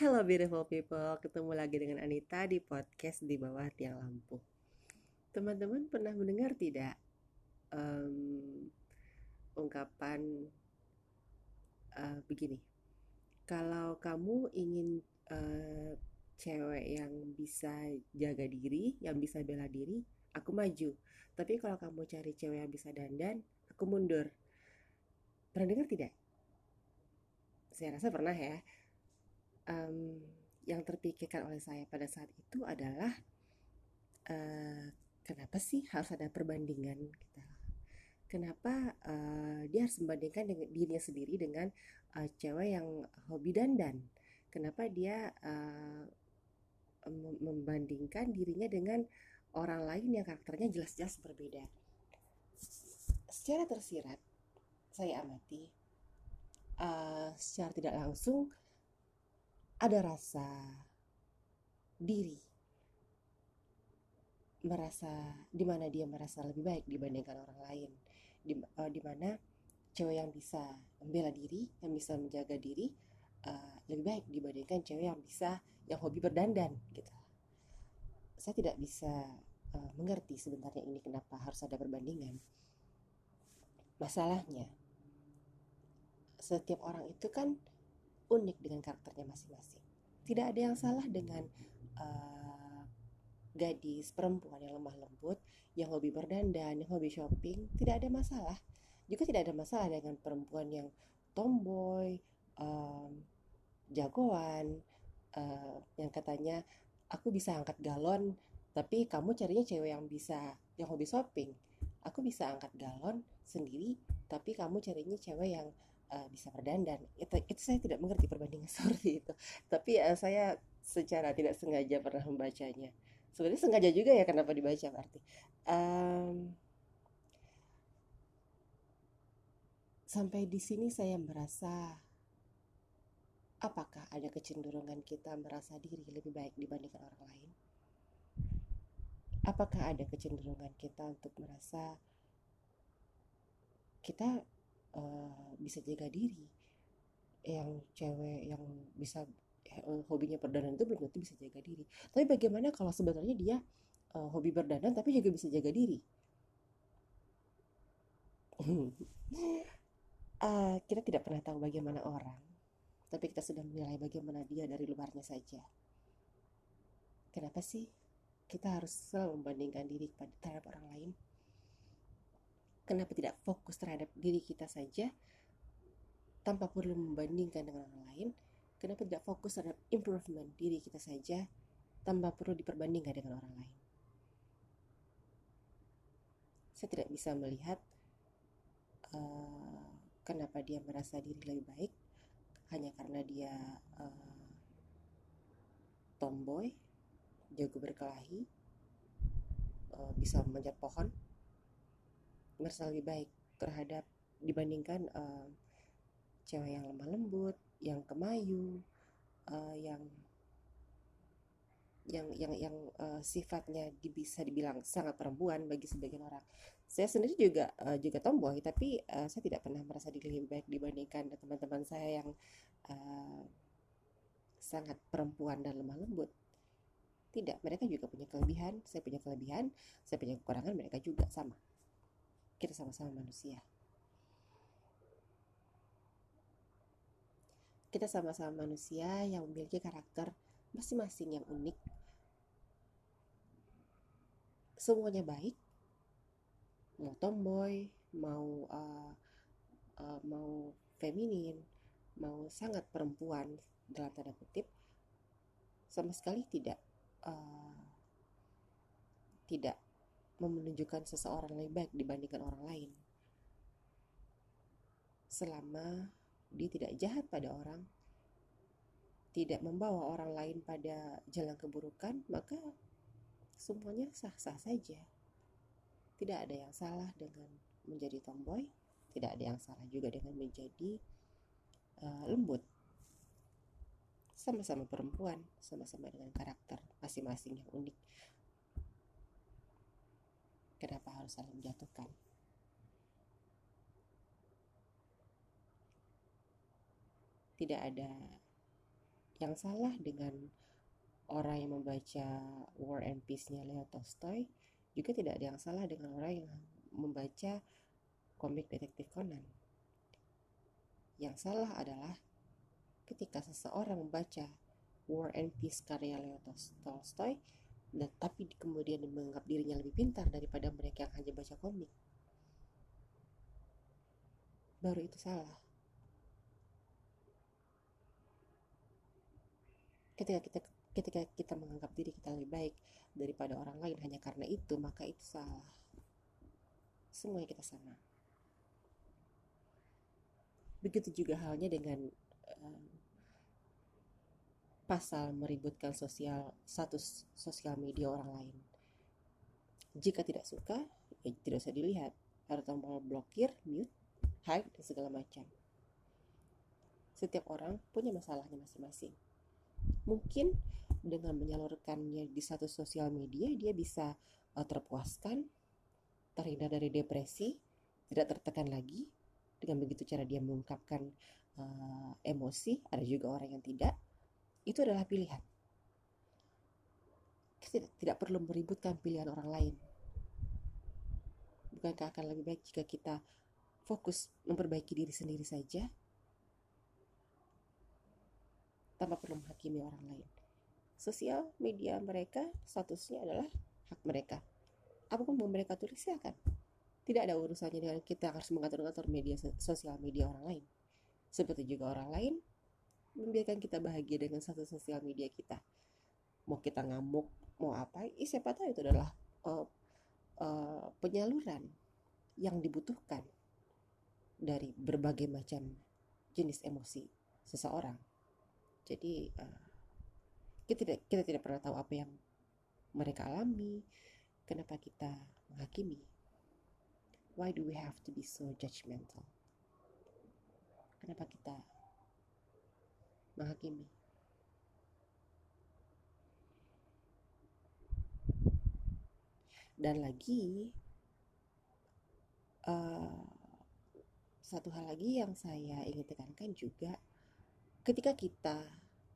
Hello beautiful people, ketemu lagi dengan Anita di podcast di bawah tiang lampu. Teman-teman pernah mendengar tidak um, ungkapan uh, begini? Kalau kamu ingin uh, cewek yang bisa jaga diri, yang bisa bela diri, aku maju. Tapi kalau kamu cari cewek yang bisa dandan, aku mundur. Pernah dengar tidak? Saya rasa pernah ya um, yang terpikirkan oleh saya pada saat itu adalah uh, kenapa sih harus ada perbandingan gitu. Kenapa uh, dia harus membandingkan dengan dirinya sendiri dengan uh, cewek yang hobi dandan? Kenapa dia uh, membandingkan dirinya dengan orang lain yang karakternya jelas-jelas berbeda? Secara tersirat, saya amati uh, secara tidak langsung ada rasa diri merasa di mana dia merasa lebih baik dibandingkan orang lain. Di uh, mana cewek yang bisa membela diri yang bisa menjaga diri uh, lebih baik dibandingkan cewek yang bisa yang hobi berdandan gitu. Saya tidak bisa uh, mengerti sebenarnya ini kenapa harus ada perbandingan. Masalahnya setiap orang itu kan unik dengan karakternya masing-masing. Tidak ada yang salah dengan uh, gadis perempuan yang lemah lembut, yang hobi berdandan, yang hobi shopping, tidak ada masalah. Juga tidak ada masalah dengan perempuan yang tomboy, um, jagoan, uh, yang katanya aku bisa angkat galon, tapi kamu carinya cewek yang bisa yang hobi shopping. Aku bisa angkat galon sendiri, tapi kamu carinya cewek yang uh, bisa berdandan itu itu saya tidak mengerti perbandingan seperti itu. Tapi uh, saya secara tidak sengaja pernah membacanya. Sebenarnya sengaja juga ya kenapa dibaca berarti um, sampai di sini saya merasa apakah ada kecenderungan kita merasa diri lebih baik dibandingkan orang lain? Apakah ada kecenderungan kita untuk merasa kita uh, bisa jaga diri. Yang cewek yang bisa uh, hobinya berdandan itu belum tentu bisa jaga diri. Tapi bagaimana kalau sebenarnya dia uh, hobi berdandan tapi juga bisa jaga diri? Uh, kita tidak pernah tahu bagaimana orang tapi kita sudah menilai bagaimana dia dari luarnya saja. Kenapa sih kita harus selalu membandingkan diri terhadap orang lain Kenapa tidak fokus terhadap diri kita saja tanpa perlu membandingkan dengan orang lain? Kenapa tidak fokus terhadap improvement diri kita saja tanpa perlu diperbandingkan dengan orang lain? Saya tidak bisa melihat uh, kenapa dia merasa diri lebih baik hanya karena dia uh, tomboy, jago berkelahi, uh, bisa memanjat pohon merasa lebih baik terhadap dibandingkan uh, cewek yang lemah lembut, yang kemayu, uh, yang yang yang yang uh, sifatnya bisa dibilang sangat perempuan bagi sebagian orang. Saya sendiri juga uh, juga tomboy, tapi uh, saya tidak pernah merasa diri lebih baik dibandingkan teman-teman saya yang uh, sangat perempuan dan lemah lembut. Tidak, mereka juga punya kelebihan, saya punya kelebihan, saya punya kekurangan, mereka juga sama kita sama-sama manusia. Kita sama-sama manusia yang memiliki karakter masing-masing yang unik. Semuanya baik, mau tomboy, mau uh, uh, mau feminin, mau sangat perempuan dalam tanda kutip, sama sekali tidak uh, tidak menunjukkan seseorang lebih baik dibandingkan orang lain. Selama dia tidak jahat pada orang, tidak membawa orang lain pada jalan keburukan, maka semuanya sah-sah saja. Tidak ada yang salah dengan menjadi tomboy, tidak ada yang salah juga dengan menjadi uh, lembut. Sama-sama perempuan, sama-sama dengan karakter masing-masing yang unik. Kenapa harus saling menjatuhkan? Tidak ada yang salah dengan orang yang membaca War and Peace-nya Leo Tolstoy juga tidak ada yang salah dengan orang yang membaca komik detektif Conan. Yang salah adalah ketika seseorang membaca War and Peace karya Leo Tolstoy dan tapi kemudian menganggap dirinya lebih pintar daripada mereka yang hanya baca komik. Baru itu salah. Ketika kita ketika kita menganggap diri kita lebih baik daripada orang lain hanya karena itu, maka itu salah. Semuanya kita sama. Begitu juga halnya dengan um, pasal meributkan sosial status sosial media orang lain. Jika tidak suka, ya tidak usah dilihat. Ada tombol blokir, mute, hide, dan segala macam. Setiap orang punya masalahnya masing-masing. Mungkin dengan menyalurkannya di satu sosial media dia bisa uh, terpuaskan, terhindar dari depresi, tidak tertekan lagi. Dengan begitu cara dia mengungkapkan uh, emosi, ada juga orang yang tidak. Itu adalah pilihan. Kita tidak, perlu meributkan pilihan orang lain. Bukankah akan lebih baik jika kita fokus memperbaiki diri sendiri saja tanpa perlu menghakimi orang lain sosial media mereka statusnya adalah hak mereka. Apa pun yang mereka tulis silakan. Tidak ada urusannya dengan kita harus mengatur-ngatur media sosial media orang lain. Seperti juga orang lain membiarkan kita bahagia dengan satu sosial media kita. Mau kita ngamuk, mau apa, eh, siapa tahu itu adalah uh, uh, penyaluran yang dibutuhkan dari berbagai macam jenis emosi seseorang. Jadi uh, kita tidak kita tidak pernah tahu apa yang mereka alami kenapa kita menghakimi why do we have to be so judgmental kenapa kita menghakimi. Dan lagi uh, satu hal lagi yang saya ingin tekankan juga ketika kita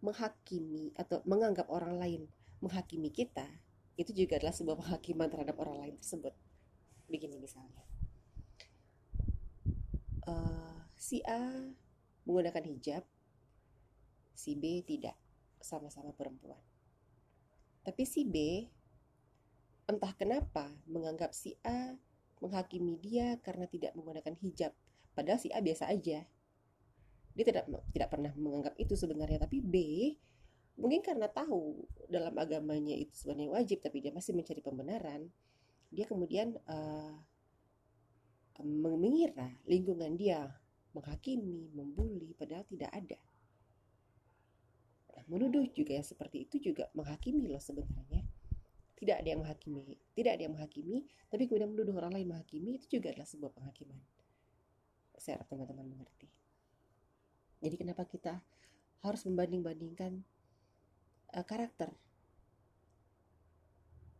menghakimi atau menganggap orang lain menghakimi kita itu juga adalah sebuah penghakiman terhadap orang lain tersebut. Begini misalnya. Uh, si A menggunakan hijab si B tidak sama-sama perempuan. Tapi si B entah kenapa menganggap si A menghakimi dia karena tidak menggunakan hijab. Padahal si A biasa aja. Dia tidak tidak pernah menganggap itu sebenarnya. Tapi B mungkin karena tahu dalam agamanya itu sebenarnya wajib tapi dia masih mencari pembenaran dia kemudian uh, mengira lingkungan dia menghakimi membuli padahal tidak ada nah, menuduh juga yang seperti itu juga menghakimi loh sebenarnya tidak ada yang menghakimi tidak ada yang menghakimi tapi kemudian menuduh orang lain menghakimi itu juga adalah sebuah penghakiman saya harap teman-teman mengerti jadi kenapa kita harus membanding-bandingkan uh, karakter?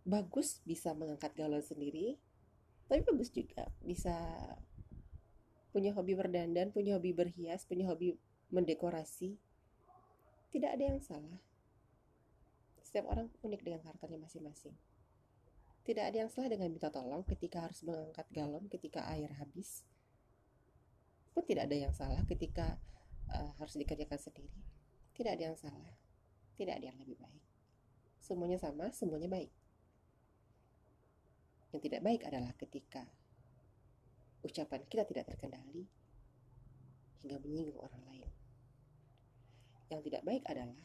Bagus bisa mengangkat galon sendiri, tapi bagus juga bisa punya hobi berdandan, punya hobi berhias, punya hobi mendekorasi. Tidak ada yang salah. Setiap orang unik dengan karakternya masing-masing. Tidak ada yang salah dengan minta tolong ketika harus mengangkat galon ketika air habis. Pun tidak ada yang salah ketika uh, harus dikerjakan sendiri. Tidak ada yang salah, tidak ada yang lebih baik. Semuanya sama, semuanya baik. Yang tidak baik adalah ketika ucapan kita tidak terkendali hingga menyinggung orang lain. Yang tidak baik adalah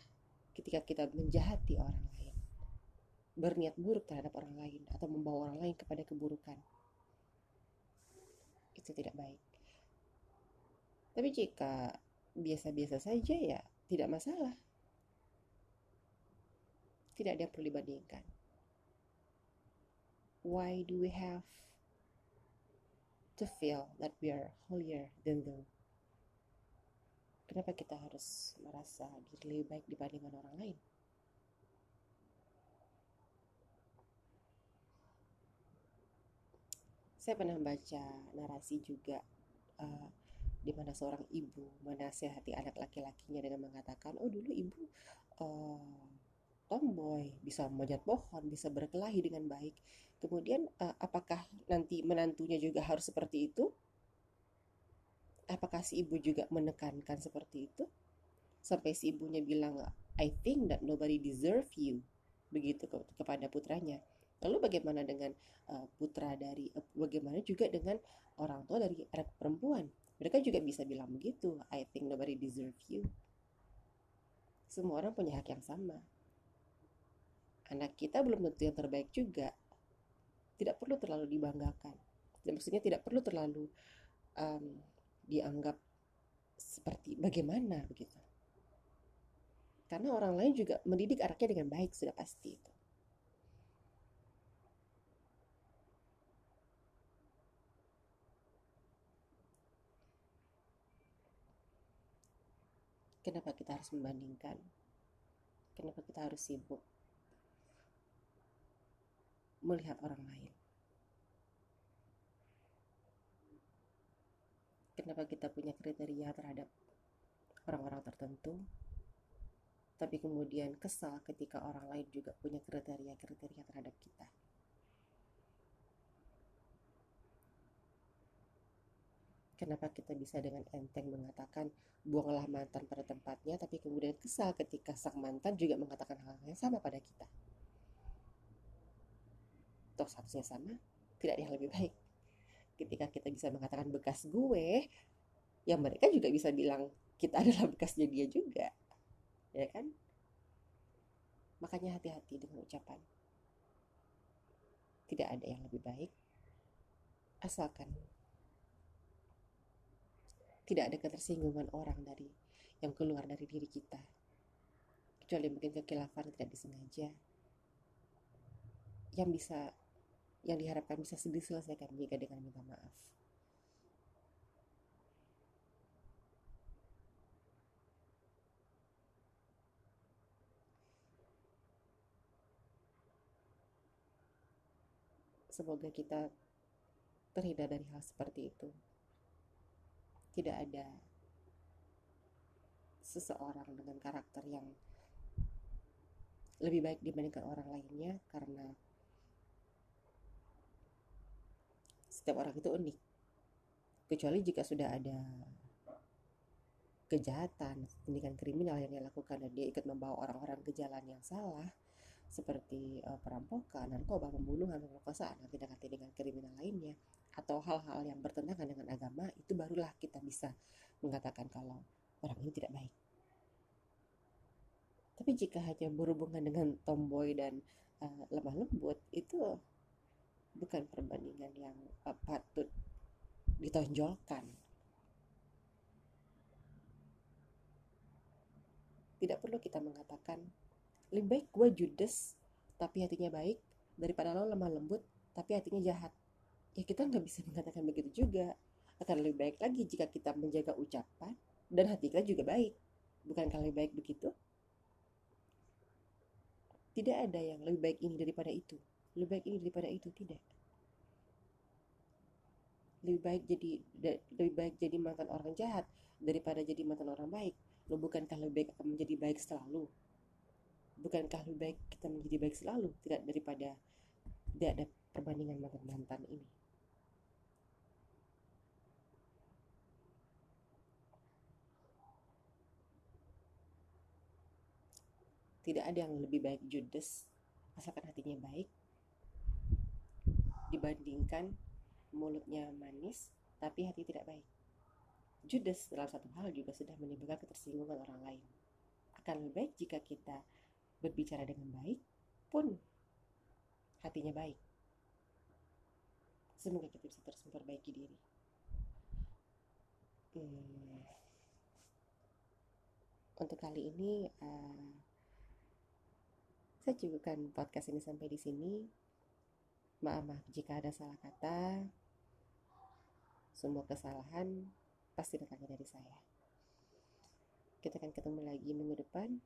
ketika kita menjahati orang lain, berniat buruk terhadap orang lain, atau membawa orang lain kepada keburukan. Itu tidak baik. Tapi jika biasa-biasa saja ya tidak masalah. Tidak ada perlu dibandingkan. Why do we have to feel that we are holier than them? Kenapa kita harus merasa diri lebih baik dibandingkan orang lain? Saya pernah baca narasi juga uh, di mana seorang ibu menasehati anak laki-lakinya dengan mengatakan, "Oh, dulu ibu uh, tomboy, bisa memanjat pohon, bisa berkelahi dengan baik." Kemudian uh, apakah nanti menantunya juga harus seperti itu? Apakah si ibu juga menekankan seperti itu? Sampai si ibunya bilang, "I think that nobody deserve you." Begitu ke kepada putranya. Lalu bagaimana dengan uh, putra dari uh, bagaimana juga dengan orang tua dari anak perempuan? Mereka juga bisa bilang begitu. I think nobody deserve you. Semua orang punya hak yang sama. Anak kita belum tentu yang terbaik juga. Tidak perlu terlalu dibanggakan. Dan maksudnya tidak perlu terlalu um, dianggap seperti bagaimana begitu. Karena orang lain juga mendidik anaknya dengan baik sudah pasti itu. Kenapa kita harus membandingkan? Kenapa kita harus sibuk melihat orang lain? Kenapa kita punya kriteria terhadap orang-orang tertentu, tapi kemudian kesal ketika orang lain juga punya kriteria-kriteria terhadap kita? Kenapa kita bisa dengan enteng mengatakan buanglah mantan pada tempatnya, tapi kemudian kesal ketika sang mantan juga mengatakan hal yang sama pada kita? Toh statusnya sama, tidak ada yang lebih baik. Ketika kita bisa mengatakan bekas gue, ya mereka juga bisa bilang kita adalah bekasnya dia juga. Ya kan? Makanya hati-hati dengan ucapan. Tidak ada yang lebih baik. Asalkan tidak ada ketersinggungan orang dari yang keluar dari diri kita kecuali mungkin kekilafan tidak disengaja yang bisa yang diharapkan bisa diselesaikan jika dengan minta maaf. Semoga kita terhindar dari hal seperti itu. Tidak ada seseorang dengan karakter yang lebih baik dibandingkan orang lainnya karena setiap orang itu unik kecuali jika sudah ada kejahatan tindakan kriminal yang dilakukan dan dia ikut membawa orang-orang ke jalan yang salah seperti uh, perampokan, narkoba, pembunuhan, pemerkosaan, dan tindakan-tindakan kriminal lainnya atau hal-hal yang bertentangan dengan agama itu barulah kita bisa mengatakan kalau orang ini tidak baik. Tapi jika hanya berhubungan dengan tomboy dan uh, lemah lembut itu bukan perbandingan yang uh, patut ditonjolkan. Tidak perlu kita mengatakan lebih baik gue judes tapi hatinya baik daripada lo lemah lembut tapi hatinya jahat. Ya kita nggak bisa mengatakan begitu juga. Akan lebih baik lagi jika kita menjaga ucapan dan hati kita juga baik. Bukan kalau lebih baik begitu? Tidak ada yang lebih baik ini daripada itu lebih baik ini daripada itu tidak. Lebih baik jadi lebih baik jadi mantan orang jahat daripada jadi mantan orang baik. Lo bukankah lebih baik akan menjadi baik selalu? Bukankah lebih baik kita menjadi baik selalu? Tidak daripada tidak ada perbandingan mantan mantan ini. Tidak ada yang lebih baik judes asalkan hatinya baik dibandingkan mulutnya manis tapi hati tidak baik judes dalam satu hal juga sudah menimbulkan ketersinggungan orang lain akan lebih baik jika kita berbicara dengan baik pun hatinya baik semoga kita bisa terus memperbaiki diri hmm. untuk kali ini uh, saya cukupkan podcast ini sampai di sini. Maaf, maaf jika ada salah kata. Semua kesalahan pasti datangnya dari saya. Kita akan ketemu lagi minggu depan.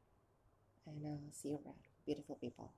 And I'll see you around, beautiful people.